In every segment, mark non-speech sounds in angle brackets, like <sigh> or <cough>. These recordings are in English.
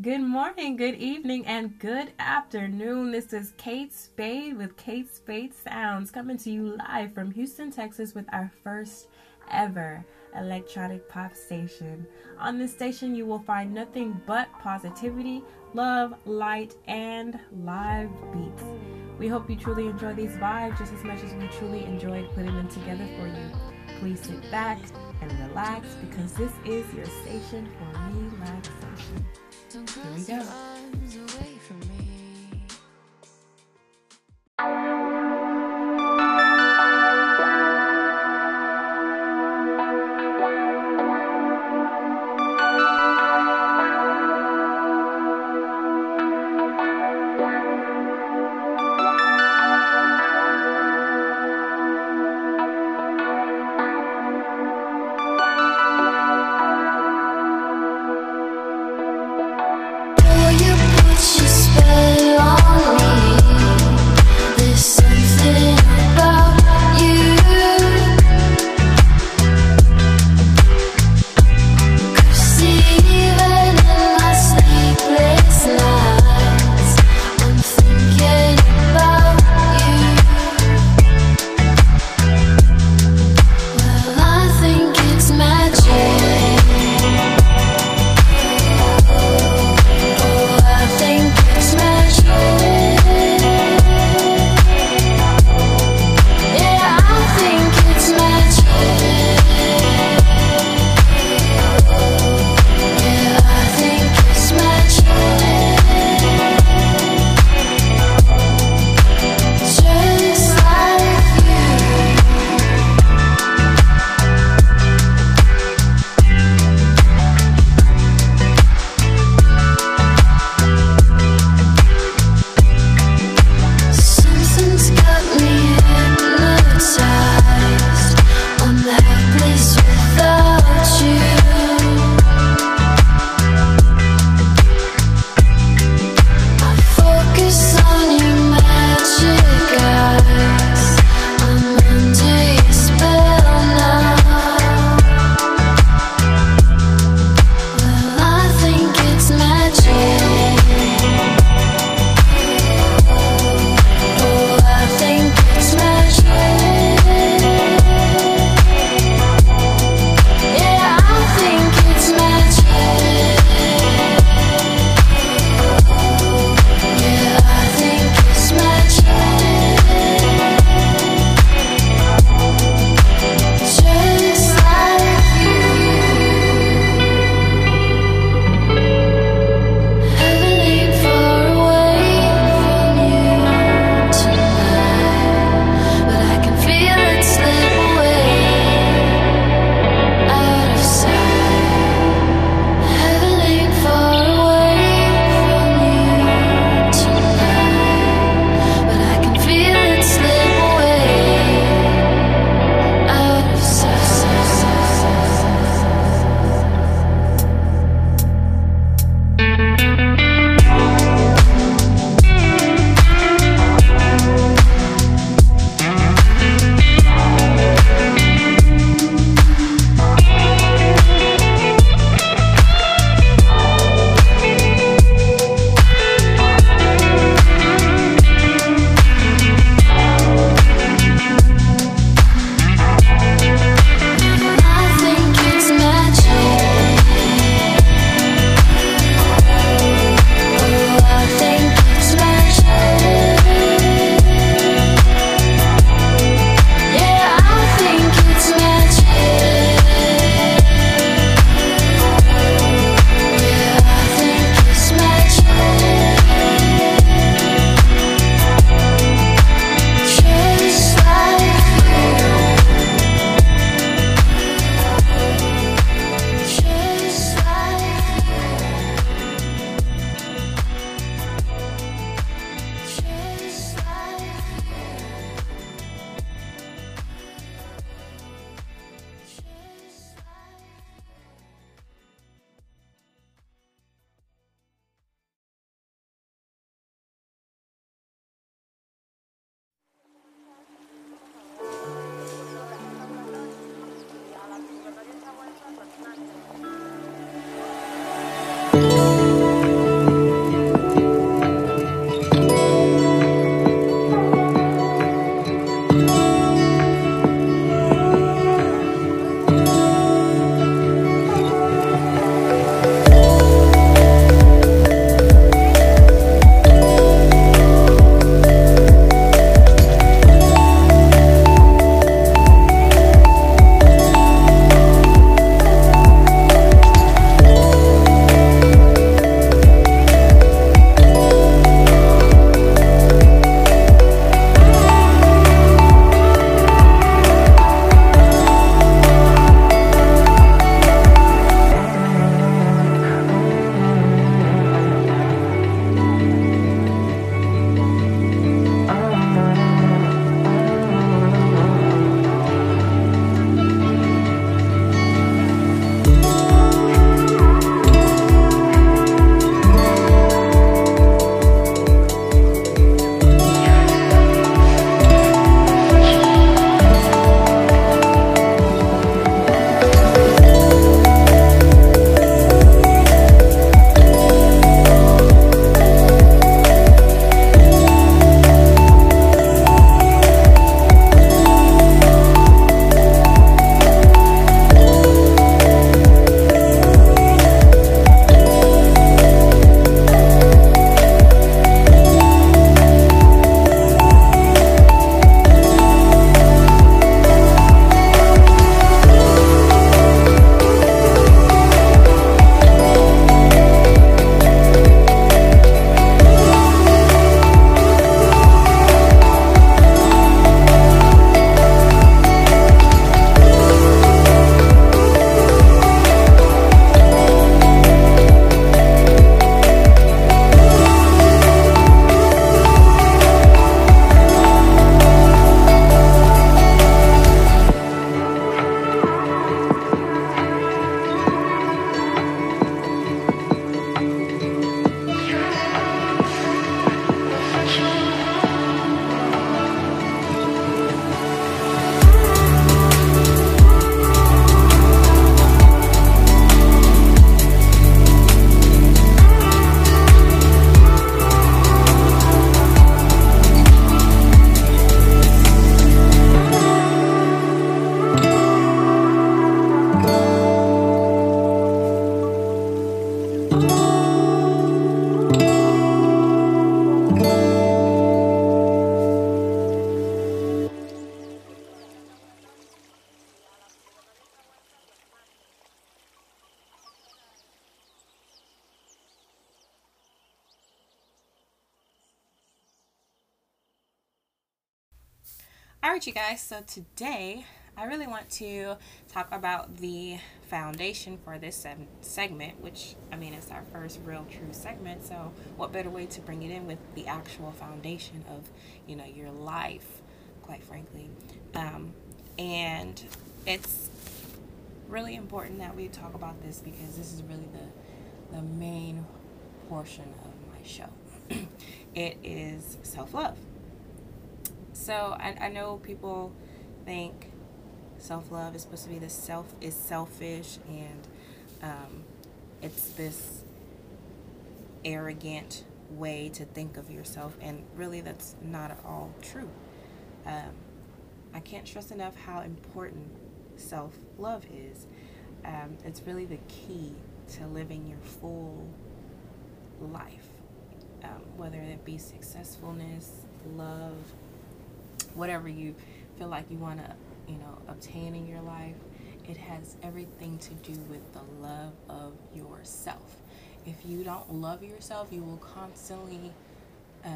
Good morning, good evening, and good afternoon. This is Kate Spade with Kate Spade Sounds coming to you live from Houston, Texas with our first ever electronic pop station. On this station, you will find nothing but positivity, love, light, and live beats. We hope you truly enjoy these vibes just as much as we truly enjoyed putting them together for you. Please sit back and relax because this is your station for relaxation. Here we go. Guys. So today I really want to talk about the foundation for this segment, which I mean, it's our first real true segment. So, what better way to bring it in with the actual foundation of, you know, your life, quite frankly. Um, and it's really important that we talk about this because this is really the, the main portion of my show. <clears throat> it is self love. So I, I know people think self love is supposed to be the self is selfish and um, it's this arrogant way to think of yourself, and really that's not at all true. Um, I can't stress enough how important self love is. Um, it's really the key to living your full life, um, whether it be successfulness, love, whatever you feel like you want to, you know, obtain in your life, it has everything to do with the love of yourself. If you don't love yourself, you will constantly um,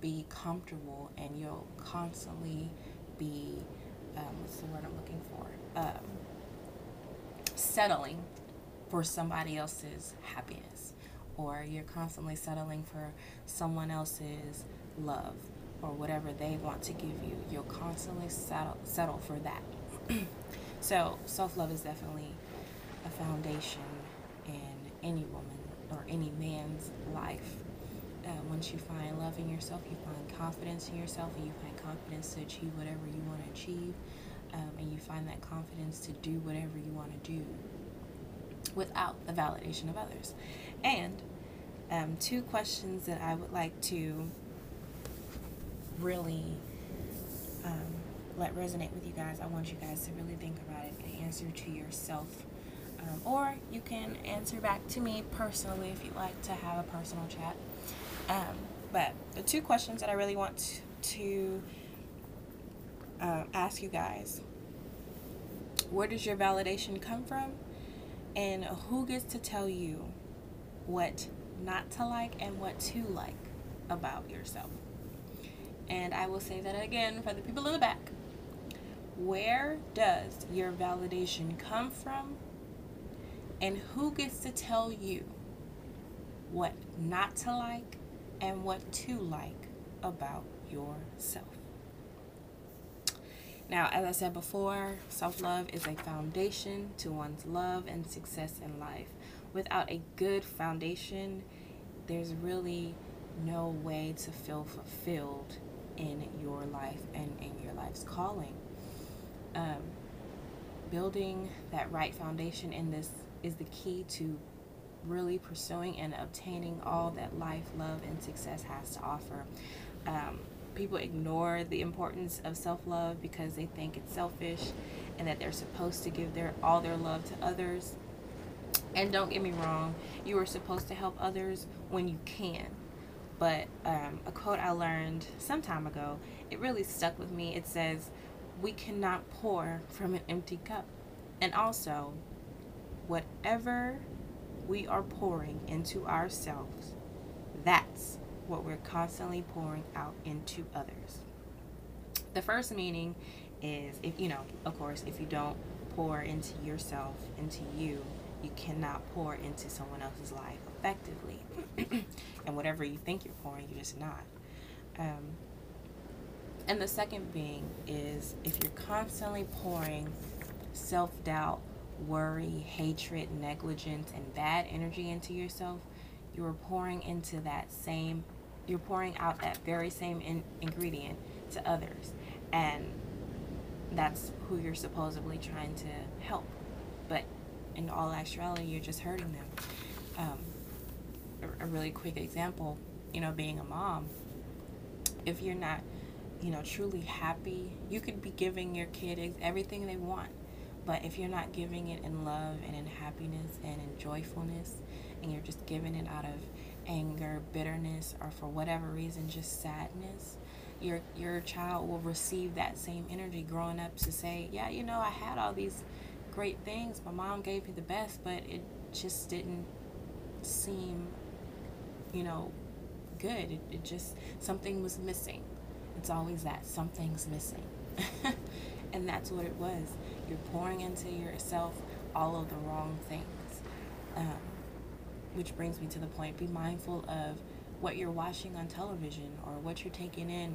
be comfortable and you'll constantly be, um, what's the word I'm looking for? Um, settling for somebody else's happiness. Or you're constantly settling for someone else's love or whatever they want to give you. You'll constantly settle settle for that. <clears throat> so self love is definitely a foundation in any woman or any man's life. Uh, once you find love in yourself, you find confidence in yourself, and you find confidence to achieve whatever you want to achieve, um, and you find that confidence to do whatever you want to do without the validation of others. And um, two questions that I would like to really um, let resonate with you guys, I want you guys to really think about it and answer to yourself. Um, or you can answer back to me personally if you'd like to have a personal chat. Um, but the two questions that I really want to uh, ask you guys where does your validation come from? And who gets to tell you what not to like and what to like about yourself? And I will say that again for the people in the back. Where does your validation come from? And who gets to tell you what not to like and what to like about yourself? Now, as I said before, self love is a foundation to one's love and success in life. Without a good foundation, there's really no way to feel fulfilled in your life and in your life's calling. Um, building that right foundation in this is the key to really pursuing and obtaining all that life, love, and success has to offer. Um, people ignore the importance of self-love because they think it's selfish and that they're supposed to give their all their love to others. And don't get me wrong, you are supposed to help others when you can but um, a quote I learned some time ago, it really stuck with me. It says, We cannot pour from an empty cup. And also, whatever we are pouring into ourselves, that's what we're constantly pouring out into others. The first meaning is if you know, of course, if you don't pour into yourself, into you, you cannot pour into someone else's life effectively. <clears throat> and whatever you think you're pouring, you're just not. Um, and the second being is if you're constantly pouring self doubt, worry, hatred, negligence, and bad energy into yourself, you are pouring into that same, you're pouring out that very same in, ingredient to others. And that's who you're supposedly trying to help. But in all actuality, you're just hurting them. Um, a, really quick example, you know, being a mom, if you're not, you know, truly happy, you could be giving your kid everything they want, But if you're not giving it in love and in happiness and in joyfulness, and you're just giving it out of anger, bitterness, or for whatever reason, just sadness, your your child will receive that same energy growing up to say, yeah, you know, I had all these great things. My mom gave me the best, but it just didn't seem, you know, good. It, it just something was missing. It's always that something's missing. <laughs> and that's what it was. You're pouring into yourself all of the wrong things. Um, which brings me to the point be mindful of what you're watching on television or what you're taking in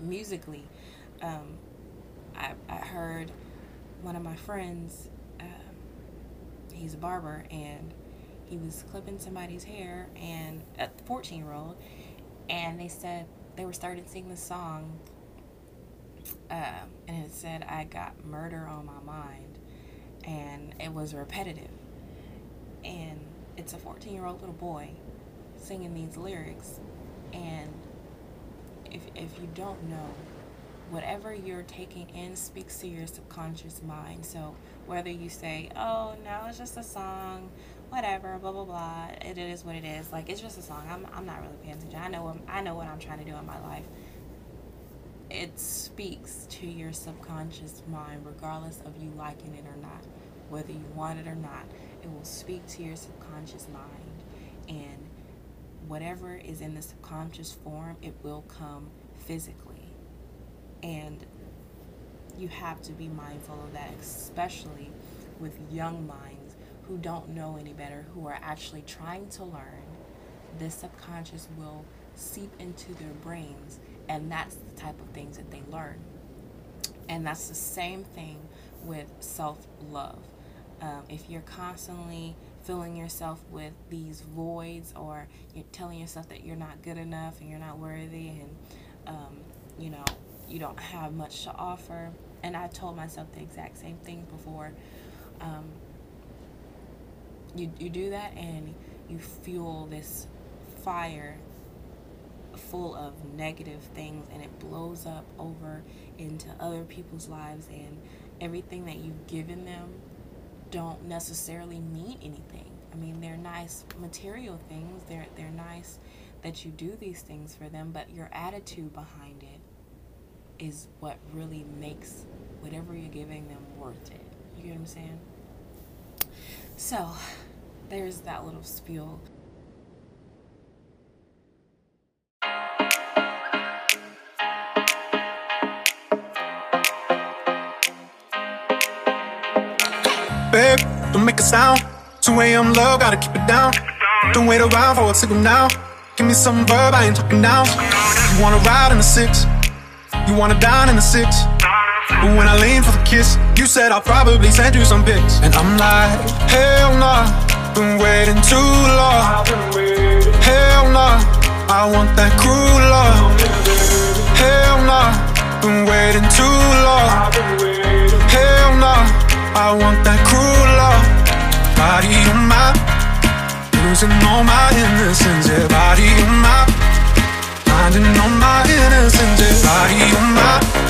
musically. Um, I, I heard one of my friends, um, he's a barber, and he was clipping somebody's hair, and a 14 year old, and they said they were starting to sing the song, uh, and it said, I got murder on my mind, and it was repetitive. And it's a 14 year old little boy singing these lyrics, and if, if you don't know, whatever you're taking in speaks to your subconscious mind. So whether you say, "Oh, now it's just a song," whatever, blah blah blah, it is what it is. Like it's just a song. I'm I'm not really paying attention. I know what, I know what I'm trying to do in my life. It speaks to your subconscious mind, regardless of you liking it or not, whether you want it or not. It will speak to your subconscious mind, and whatever is in the subconscious form, it will come physically. And you have to be mindful of that, especially with young minds who don't know any better, who are actually trying to learn. This subconscious will seep into their brains, and that's the type of things that they learn. And that's the same thing with self love. Um, if you're constantly filling yourself with these voids or you're telling yourself that you're not good enough and you're not worthy and um, you know you don't have much to offer and i told myself the exact same thing before um, you, you do that and you fuel this fire full of negative things and it blows up over into other people's lives and everything that you've given them don't necessarily mean anything. I mean, they're nice material things. They're they're nice that you do these things for them, but your attitude behind it is what really makes whatever you're giving them worth it. You get what I'm saying? So, there's that little spiel. Babe, don't make a sound. 2 a.m. low, gotta keep it down. Don't wait around for a signal now. Give me some verb, I ain't talking now. You wanna ride in the six, you wanna dine in the six. But when I lean for the kiss, you said I'll probably send you some pics. And I'm like, hell nah, been waiting too long. Hell nah, I want that cruel love. Hell nah, been waiting too long. Hell nah. I want that cruel love, body on my, losing all my innocence, yeah, body on my, finding all my innocence, yeah, body on my,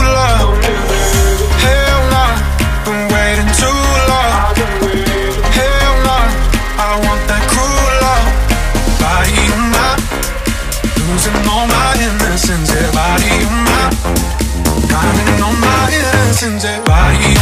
innocence, yeah. Body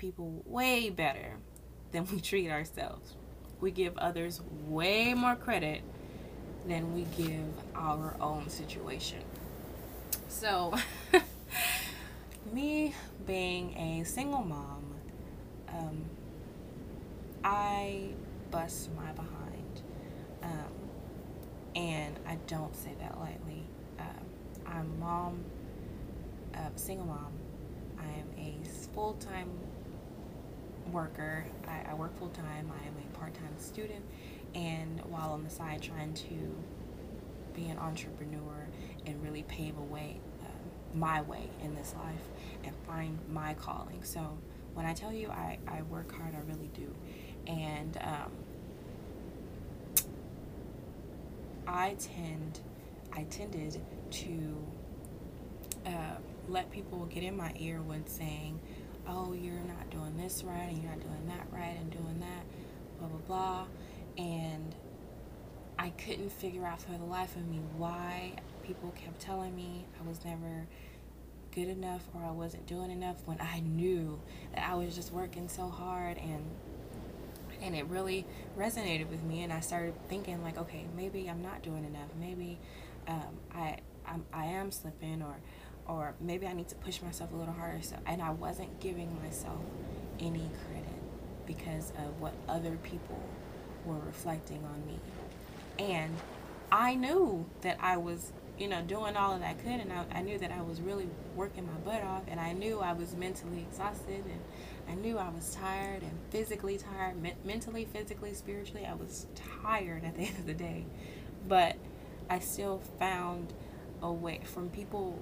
people way better than we treat ourselves. We give others way more credit than we give our own situation. So, <laughs> me being a single mom, um, I bust my behind. Um, and I don't say that lightly. Um, I'm mom, a single mom. I am a full time worker. I, I work full time. I am a part time student. And while on the side, trying to be an entrepreneur and really pave a way, um, my way in this life and find my calling. So when I tell you I, I work hard, I really do. And um, I tend, I tended to uh, let people get in my ear when saying, "Oh, you're not doing this right, and you're not doing that right, and doing that, blah blah blah," and I couldn't figure out for the life of me why people kept telling me I was never good enough or I wasn't doing enough when I knew that I was just working so hard and and it really resonated with me and I started thinking like okay maybe I'm not doing enough. Maybe um, I I'm, I am slipping or or maybe I need to push myself a little harder. So, and I wasn't giving myself any credit because of what other people were reflecting on me. And I knew that I was, you know, doing all that I could, and I, I knew that I was really working my butt off, and I knew I was mentally exhausted, and I knew I was tired and physically tired, me- mentally, physically, spiritually. I was tired at the end of the day, but I still found a way from people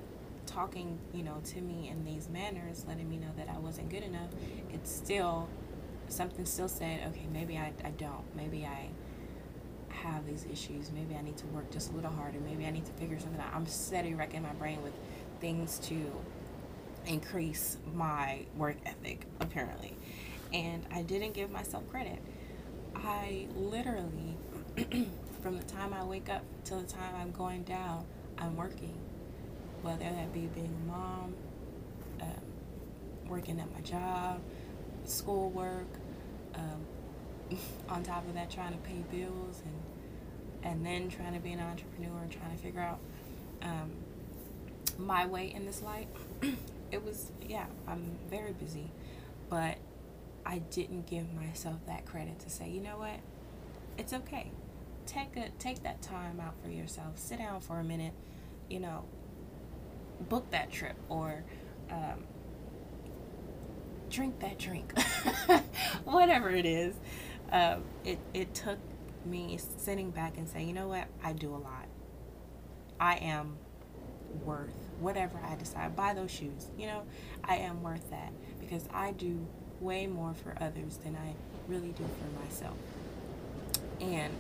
talking, you know, to me in these manners, letting me know that I wasn't good enough. It's still something still said, okay, maybe I, I don't, maybe I have these issues. Maybe I need to work just a little harder. Maybe I need to figure something out. I'm steady wrecking my brain with things to increase my work ethic, apparently. And I didn't give myself credit. I literally, <clears throat> from the time I wake up till the time I'm going down, I'm working. Whether that be being a mom, um, working at my job, schoolwork, um, <laughs> on top of that, trying to pay bills and and then trying to be an entrepreneur and trying to figure out um, my way in this life. <clears throat> it was yeah, I'm very busy, but I didn't give myself that credit to say, you know what, it's okay. Take a take that time out for yourself. Sit down for a minute. You know, book that trip or um, drink that drink, <laughs> whatever it is. Um, it it took me sitting back and saying, you know what, I do a lot. I am worth whatever I decide. Buy those shoes. You know, I am worth that because I do way more for others than I really do for myself. And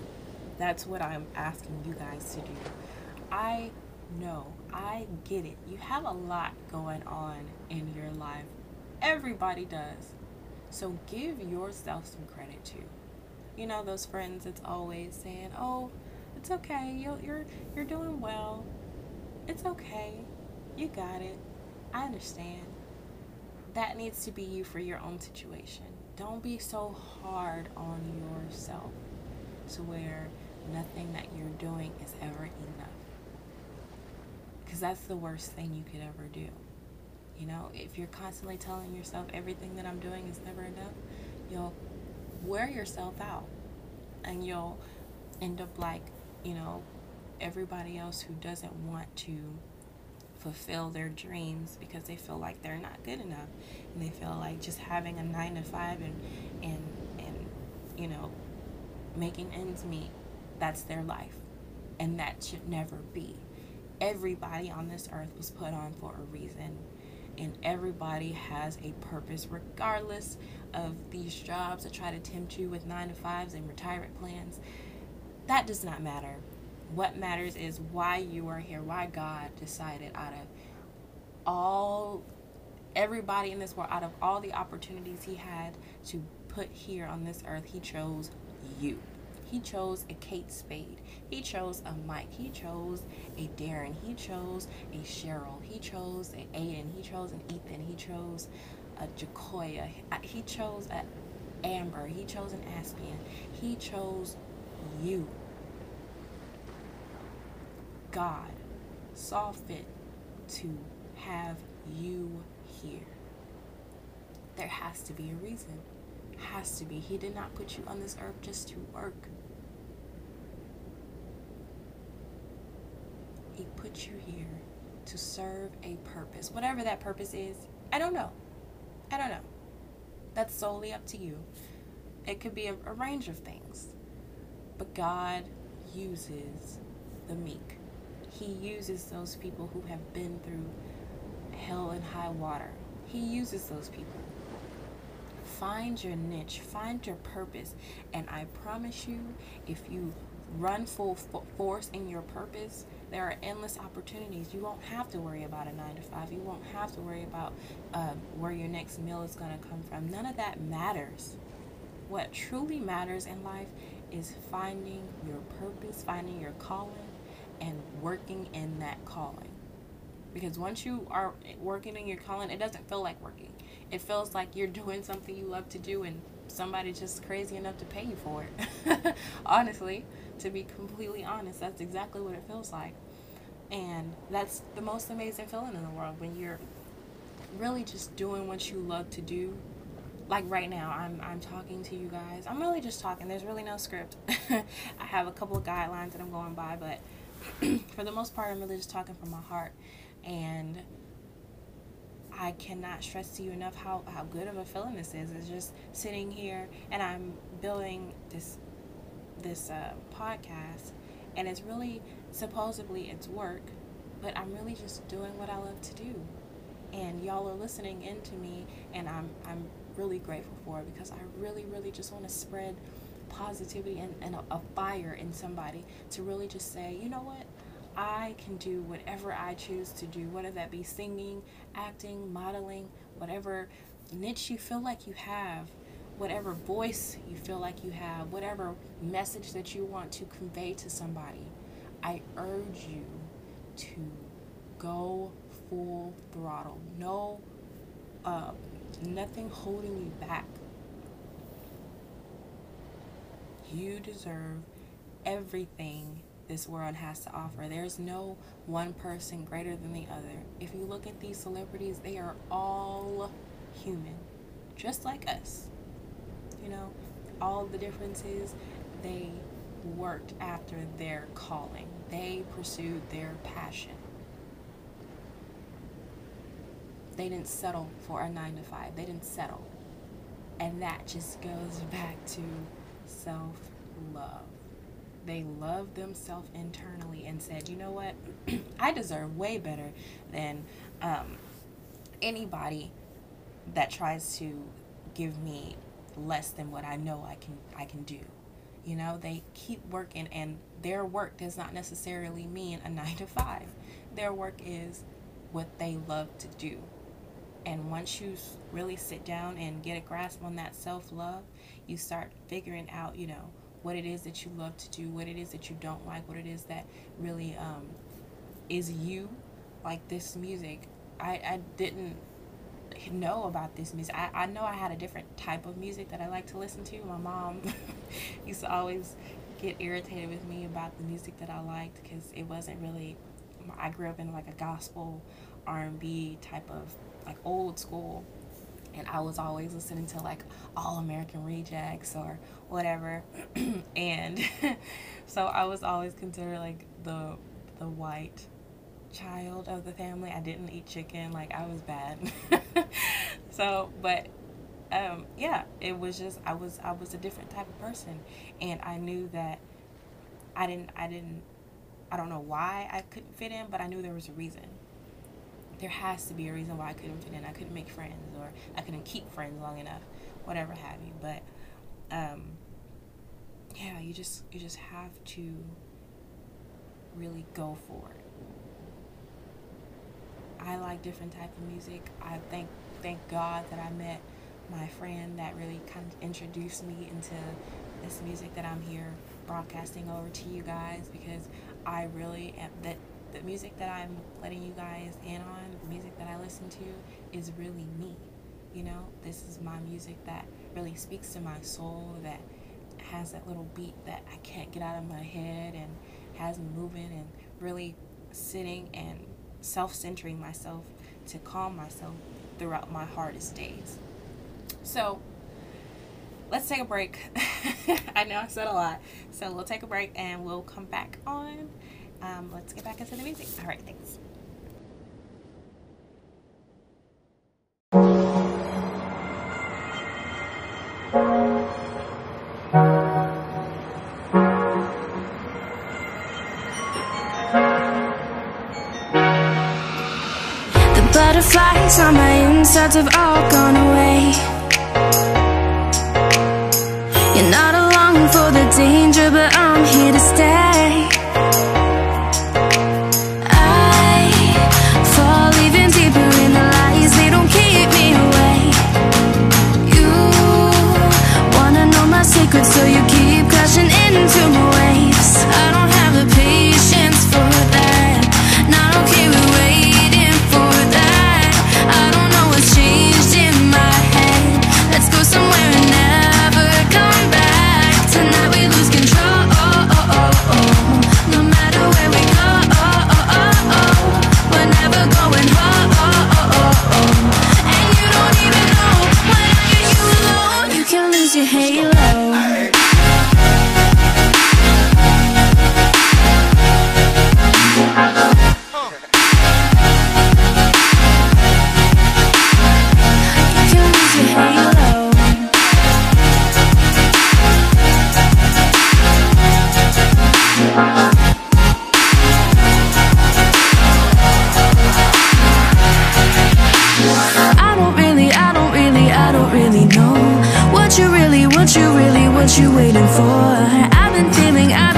that's what I'm asking you guys to do. I know, I get it. You have a lot going on in your life. Everybody does. So give yourself some credit too you know those friends that's always saying, "Oh, it's okay. You're you're you're doing well. It's okay. You got it. I understand." That needs to be you for your own situation. Don't be so hard on yourself to where nothing that you're doing is ever enough. Because that's the worst thing you could ever do. You know, if you're constantly telling yourself everything that I'm doing is never enough, you'll wear yourself out. And you'll end up like, you know, everybody else who doesn't want to fulfill their dreams because they feel like they're not good enough. And they feel like just having a 9 to 5 and and and you know making ends meet that's their life. And that should never be everybody on this earth was put on for a reason. And everybody has a purpose regardless of these jobs that try to tempt you with nine to fives and retirement plans. That does not matter. What matters is why you are here why god decided out of all everybody in this world out of all the opportunities he had to put here on this earth he chose you he chose a Kate Spade. He chose a Mike. He chose a Darren. He chose a Cheryl. He chose an Aiden. He chose an Ethan. He chose a Jacoya. He chose an Amber. He chose an Aspian. He chose you. God saw fit to have you here. There has to be a reason. Has to be. He did not put you on this earth just to work. He put you here to serve a purpose. Whatever that purpose is, I don't know. I don't know. That's solely up to you. It could be a, a range of things. But God uses the meek. He uses those people who have been through hell and high water. He uses those people. Find your niche, find your purpose, and I promise you, if you run full force in your purpose, there are endless opportunities. You won't have to worry about a nine to five. You won't have to worry about um, where your next meal is going to come from. None of that matters. What truly matters in life is finding your purpose, finding your calling, and working in that calling. Because once you are working in your calling, it doesn't feel like working. It feels like you're <laughs> doing something you love to do and somebody's just crazy enough to pay you for it. <laughs> Honestly to be completely honest. That's exactly what it feels like. And that's the most amazing feeling in the world when you're really just doing what you love to do. Like right now, I'm I'm talking to you guys. I'm really just talking. There's really no script. <laughs> I have a couple of guidelines that I'm going by, but <clears throat> for the most part, I'm really just talking from my heart. And I cannot stress to you enough how, how good of a feeling this is. It's just sitting here and I'm building this this uh, podcast, and it's really supposedly it's work, but I'm really just doing what I love to do, and y'all are listening into me, and I'm I'm really grateful for it because I really really just want to spread positivity and, and a, a fire in somebody to really just say, you know what, I can do whatever I choose to do, whether that be singing, acting, modeling, whatever niche you feel like you have, whatever voice you feel like you have, whatever message that you want to convey to somebody. I urge you to go full throttle. No, uh, nothing holding you back. You deserve everything this world has to offer. There's no one person greater than the other. If you look at these celebrities, they are all human, just like us. You know, all the differences, they worked after their calling, they pursued their passion. They didn't settle for a nine to five, they didn't settle. And that just goes <laughs> back to self love they loved themselves internally and said, you know what, <clears throat> I deserve way better than um, anybody that tries to give me less than what I know I can I can do. You know, they keep working and their work does not necessarily mean a <laughs> 9 to 5. Their work is what they love to do. And once you really sit down and get a grasp on that self-love, you start figuring out, you know, what it is that you love to do, what it is that you don't like, what it is that really um, is you. Like this music, I, I didn't know about this music. I, I know I had a different type of music that I like to listen to. My mom <laughs> used to always get irritated with me about the music that I liked because it wasn't really. I grew up in like a gospel, R&B type of like old school and I was always listening to like All American Rejects or whatever, <clears throat> and <laughs> so I was always considered like the the white child of the family. I didn't eat chicken, like I was bad. <laughs> so, but um, yeah, it was just I was I was a different type of person, and I knew that I didn't I didn't I don't know why I couldn't fit in, but I knew there was a reason there has to be a reason why I couldn't fit in. I couldn't make friends or I couldn't keep friends long enough, whatever have you. But um, yeah, you just you just have to really go for it. I like different type of music. I thank thank God that I met my friend that really kind of introduced me into this music that I'm here broadcasting over to you guys because I really am that the music that I'm letting you guys in on, the music that I listen to, is really me. You know, this is my music that really speaks to my soul, that has that little beat that I can't get out of my head and has me moving and really sitting and self centering myself to calm myself throughout my hardest days. So, let's take a break. <laughs> I know I said a lot. So, we'll take a break and we'll come back on um, let's get back into the music. All right, thanks. My what you waiting for? I've been feeling, I've been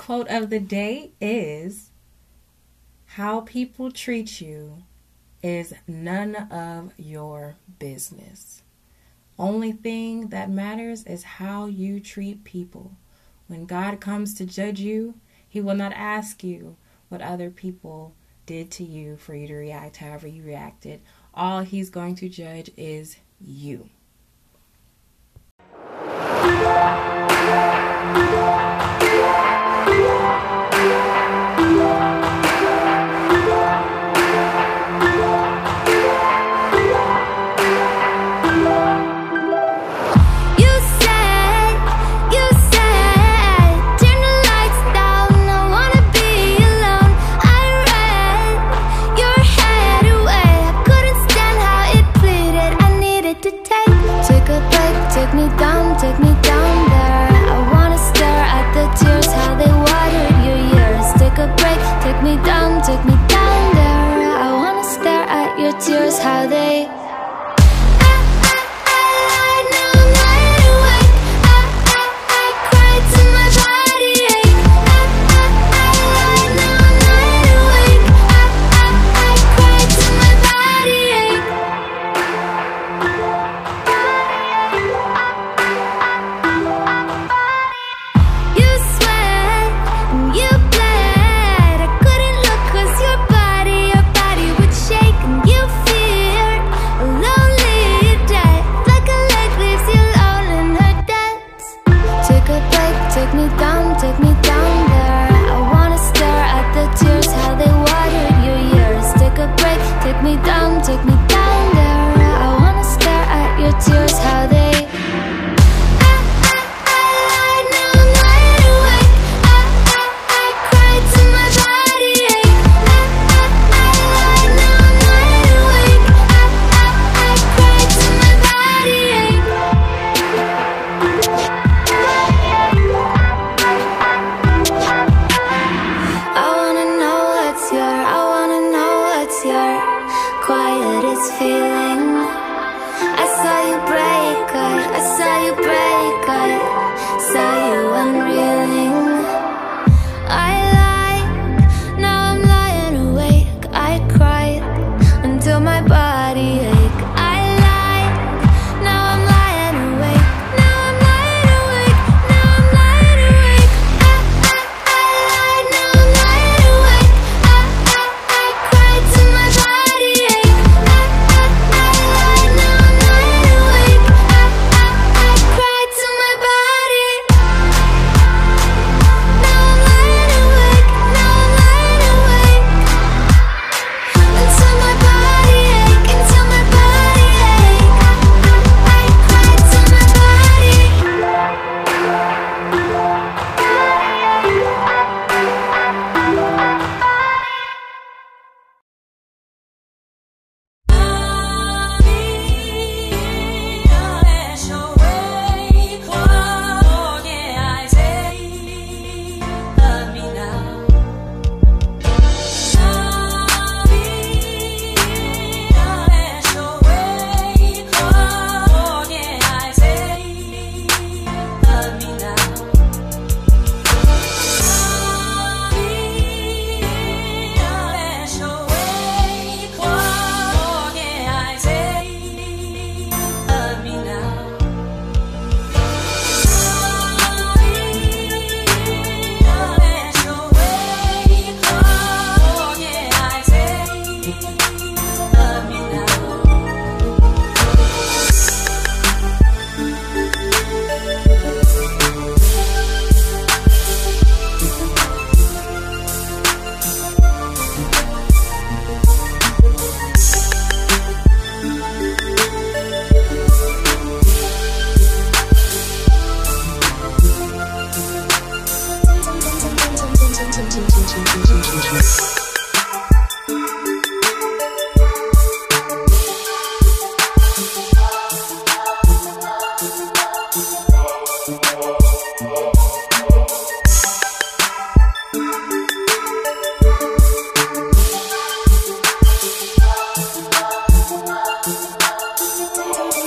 quote of the day is How people treat you is none of your business. Only thing that matters is how you treat people. When God comes to judge you, He will not ask you what other people did to you for you to react however you reacted. All He's going to judge is you. tears how they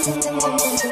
Oh,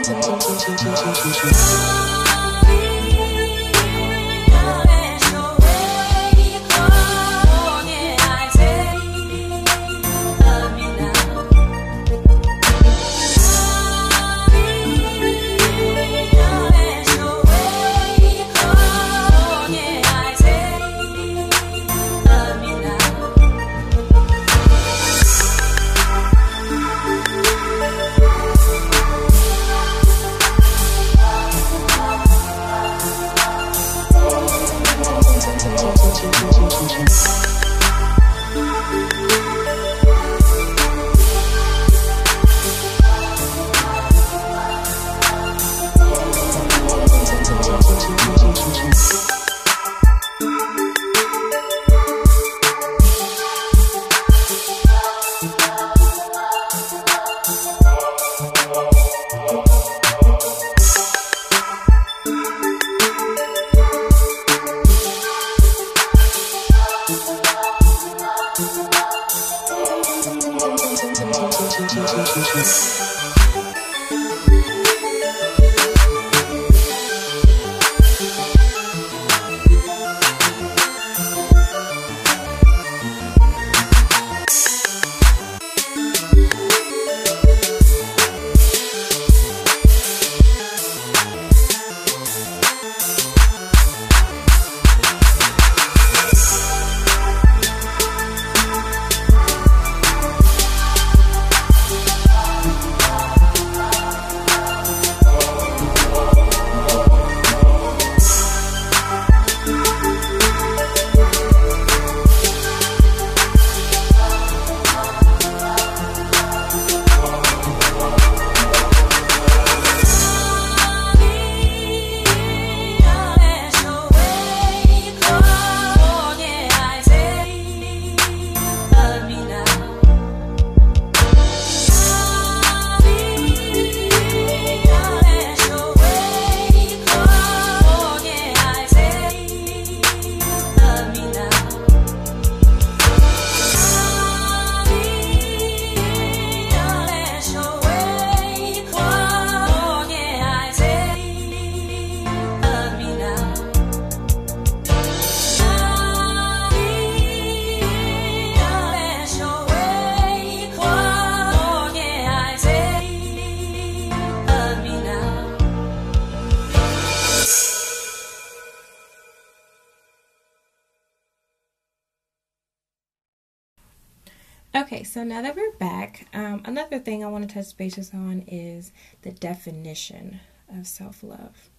so now that we're back, um, another thing I want to touch bases on is the definition of self love.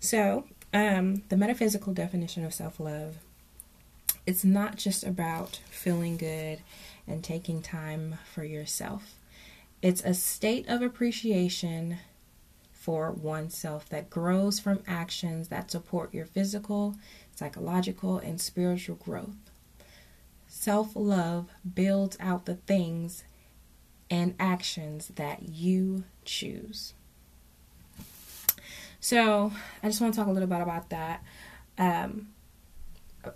So, um, the metaphysical definition of self love it's not just about feeling good and taking time for yourself. It's a state of appreciation for oneself that grows from actions that support your physical, psychological, and spiritual growth. Self love builds out the things and actions that you choose. So, I just want to talk a little bit about that. Um,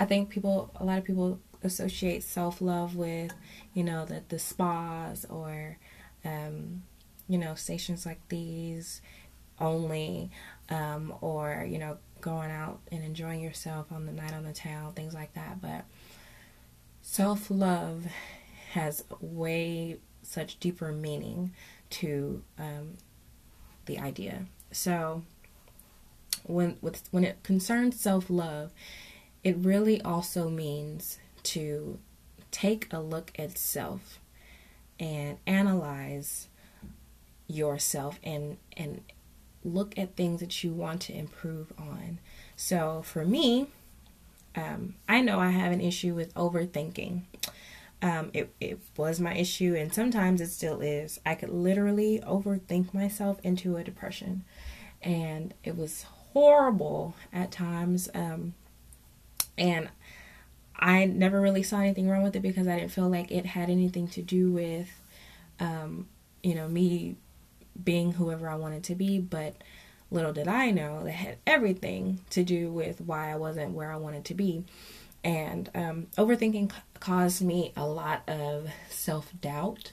I think people, a lot of people associate self love with, you know, the, the spas or, um, you know, stations like these only, um, or, you know, going out and enjoying yourself on the night on the town, things like that. But self love has way such deeper meaning to um, the idea. So when with when it concerns self love, it really also means to take a look at self and analyze yourself and and look at things that you want to improve on. So for me, um, I know I have an issue with overthinking. Um, it, it was my issue, and sometimes it still is. I could literally overthink myself into a depression, and it was horrible at times. Um, and I never really saw anything wrong with it because I didn't feel like it had anything to do with, um, you know, me being whoever I wanted to be. But Little did I know that had everything to do with why I wasn't where I wanted to be. And um, overthinking caused me a lot of self doubt.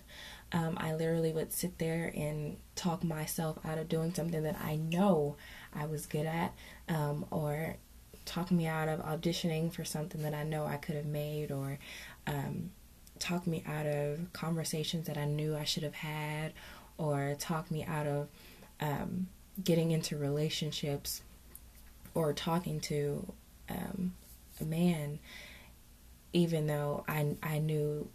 Um, I literally would sit there and talk myself out of doing something that I know I was good at, um, or talk me out of auditioning for something that I know I could have made, or um, talk me out of conversations that I knew I should have had, or talk me out of um, getting into relationships or talking to um, a man, even though I I knew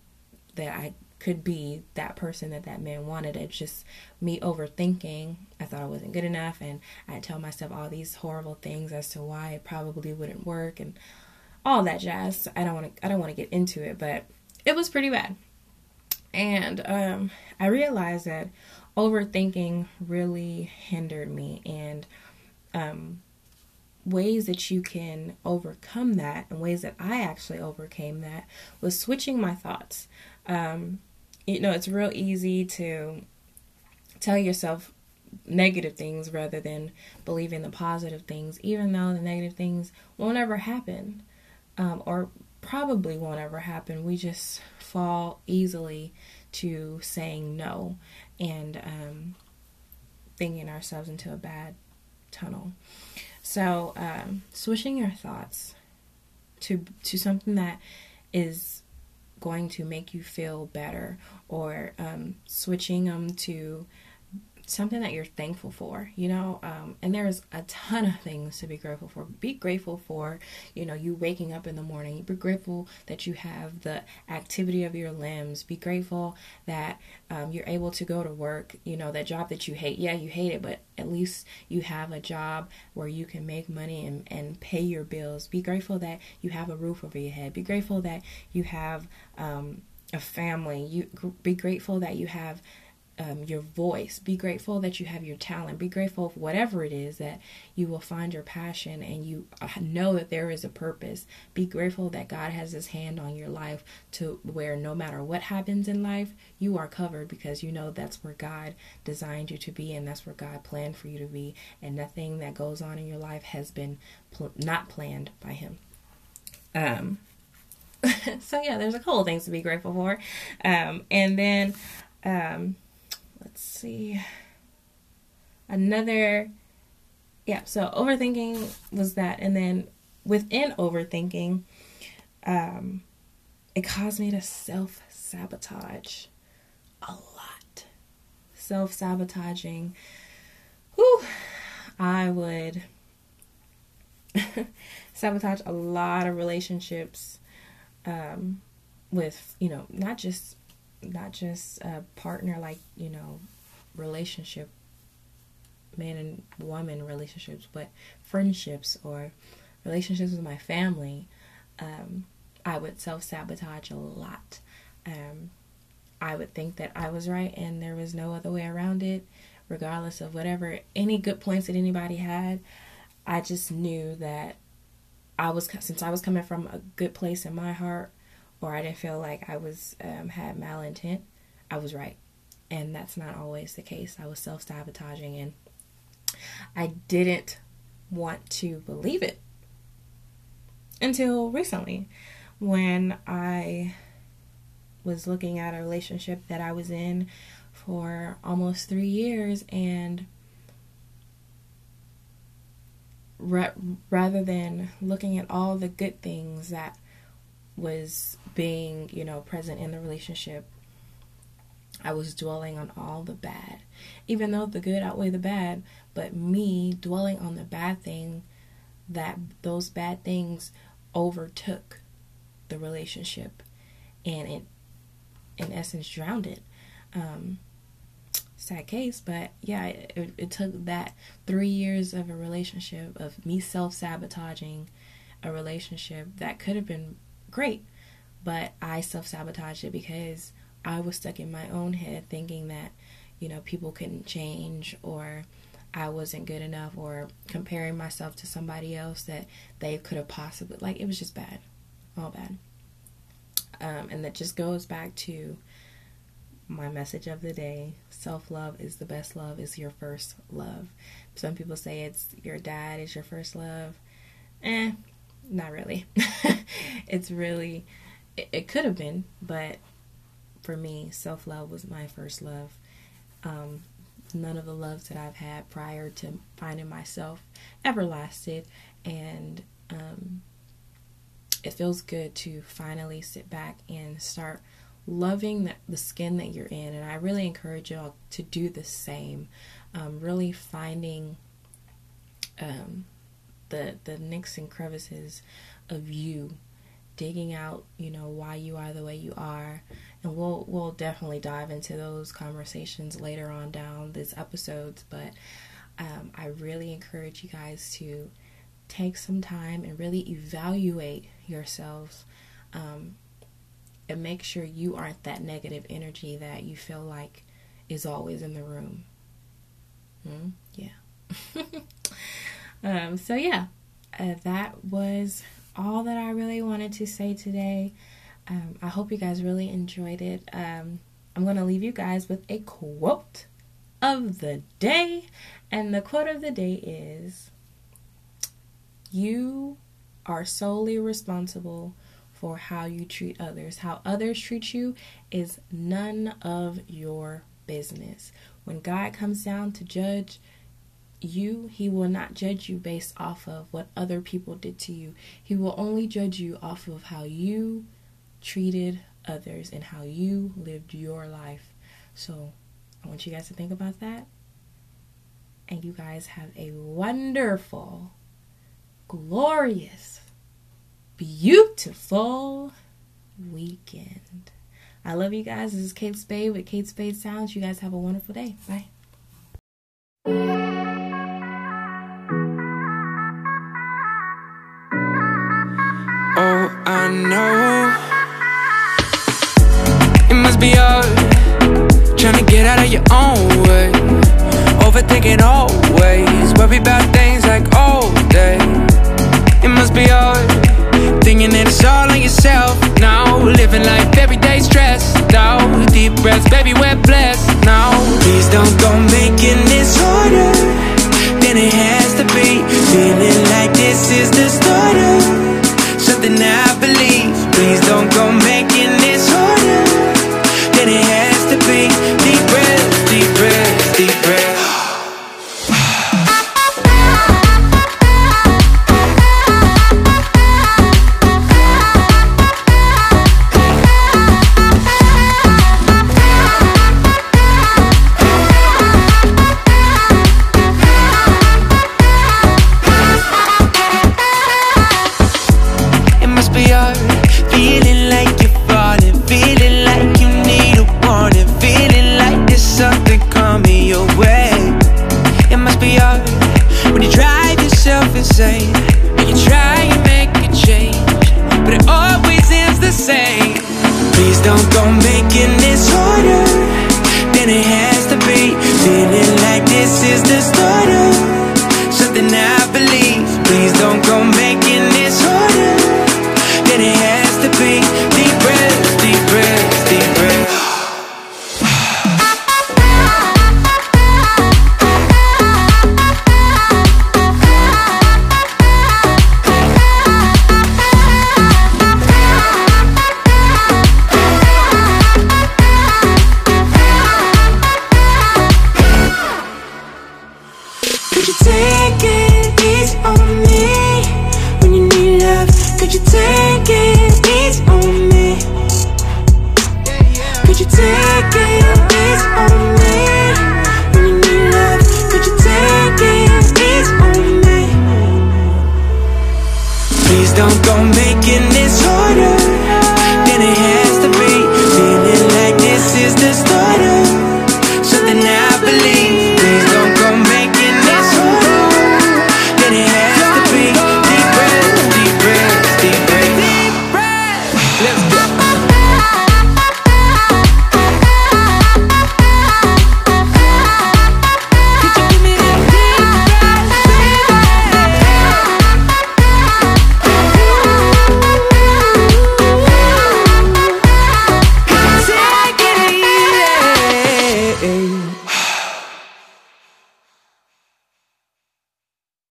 that I could be that person that that man wanted. It's just me overthinking. I thought I wasn't good enough, and I tell myself all these horrible things as to why it probably wouldn't work and all that jazz. I don't want to. I don't want to get into it, but it was pretty bad. And um, I realized that overthinking really hindered me, and um, ways that you can overcome that, and ways that I actually overcame that, was switching my thoughts. Um, you know, it's real easy to tell yourself negative things rather than believing the positive things, even though the negative things won't ever happen um, or probably won't ever happen. We just fall easily to saying no and um, thinking ourselves into a bad tunnel. So, um, switching your thoughts to to something that is going to make you feel better or um, switching them to something that you're thankful for, you know. Um, and there's a ton of things to be grateful for. Be grateful for, you know, you waking up in the morning. Be grateful that you have the activity of your limbs. Be grateful that um, you're able to go to work. You know, that job that you hate. Yeah, you hate it, but at least you have a job where you can make money and, and pay your bills. Be grateful that you have a roof over your head. Be grateful that you have um, a family. You be grateful that you have um, your voice. Be grateful that you have your talent. Be grateful for whatever it is that you will find your passion and you uh, know that there is a purpose. Be grateful that God has his hand on your life to where no matter what happens in life, you are covered because you know that's where God designed you to be and that's where God planned for you to be. And nothing that goes on in your life has been pl- not planned by him. Um, <laughs> so yeah, there's a couple things to be grateful for. Um, and then, um, see. Another yeah so overthinking was that and then within overthinking um it caused me to self-sabotage a lot. Self-sabotaging. Whew i would <laughs> sabotage a lot of relationships um with you know not just not just a partner like you know relationship man and woman relationships but friendships or relationships with my family um, i would self-sabotage a lot. Um, i would think that i was right and there was no other way around it regardless of whatever any good points that anybody had. I just knew that i was since i was coming from a good place in my heart or I didn't feel like I was um, had malintent, I was right, and that's not always the case. I was self sabotaging, and I didn't want to believe it until recently, when I was looking at a relationship that I was in for almost three years, and rather than looking at all the good things that was being, you know, present in the relationship, I was dwelling on all the bad. Even though the good outweigh the bad, but me dwelling on the bad thing, that those bad things overtook the relationship and it in essence drowned it. Um, sad case, but yeah, it, it took that three years of a relationship of me self sabotaging a relationship that could have been great. But I self sabotaged it because I was stuck in my own head thinking that, you know, people couldn't change or I wasn't good enough or comparing myself to somebody else that they could have possibly, like, it was just bad. All bad. Um, and that just goes back to my message of the day self love is the best love, is your first love. Some people say it's your dad is your first love. Eh, not really. <laughs> it's really, it, it could have been, but for me, self love was my first love. Um, none of the loves that I've had prior to finding myself ever lasted. And um, it feels good to finally sit back and start loving the, the skin that you're in. And I really encourage y'all to do the same. Um, really finding um, the the nicks and crevices of you, digging out, you know, why you are the way you are, and we'll we'll definitely dive into those conversations later on down these episodes. But um, I really encourage you guys to take some time and really evaluate yourselves. Um, and make sure you aren't that negative energy that you feel like is always in the room. Hmm? Yeah. <laughs> um, so, yeah, uh, that was all that I really wanted to say today. Um, I hope you guys really enjoyed it. Um, I'm going to leave you guys with a quote of the day. And the quote of the day is You are solely responsible for how you treat others. How others treat you is none of your business. When God comes down to judge, you, he will not judge you based off of what other people did to you. He will only judge you off of how you treated others and how you lived your life. So I want you guys to think about that. And you guys have a wonderful, glorious, beautiful weekend. I love you guys. This is Kate Spade with Kate Spade Sounds. You guys have a wonderful day. Bye. Know it must be hard trying to get out of your own way. Overthinking always, worry about things like all day. It must be hard thinking that it's all on yourself now. Living life every day stressed out. Deep breaths, baby, we're blessed now. Please don't go making this harder than it has to be. Feeling like this is the start of something I believe. Please don't go making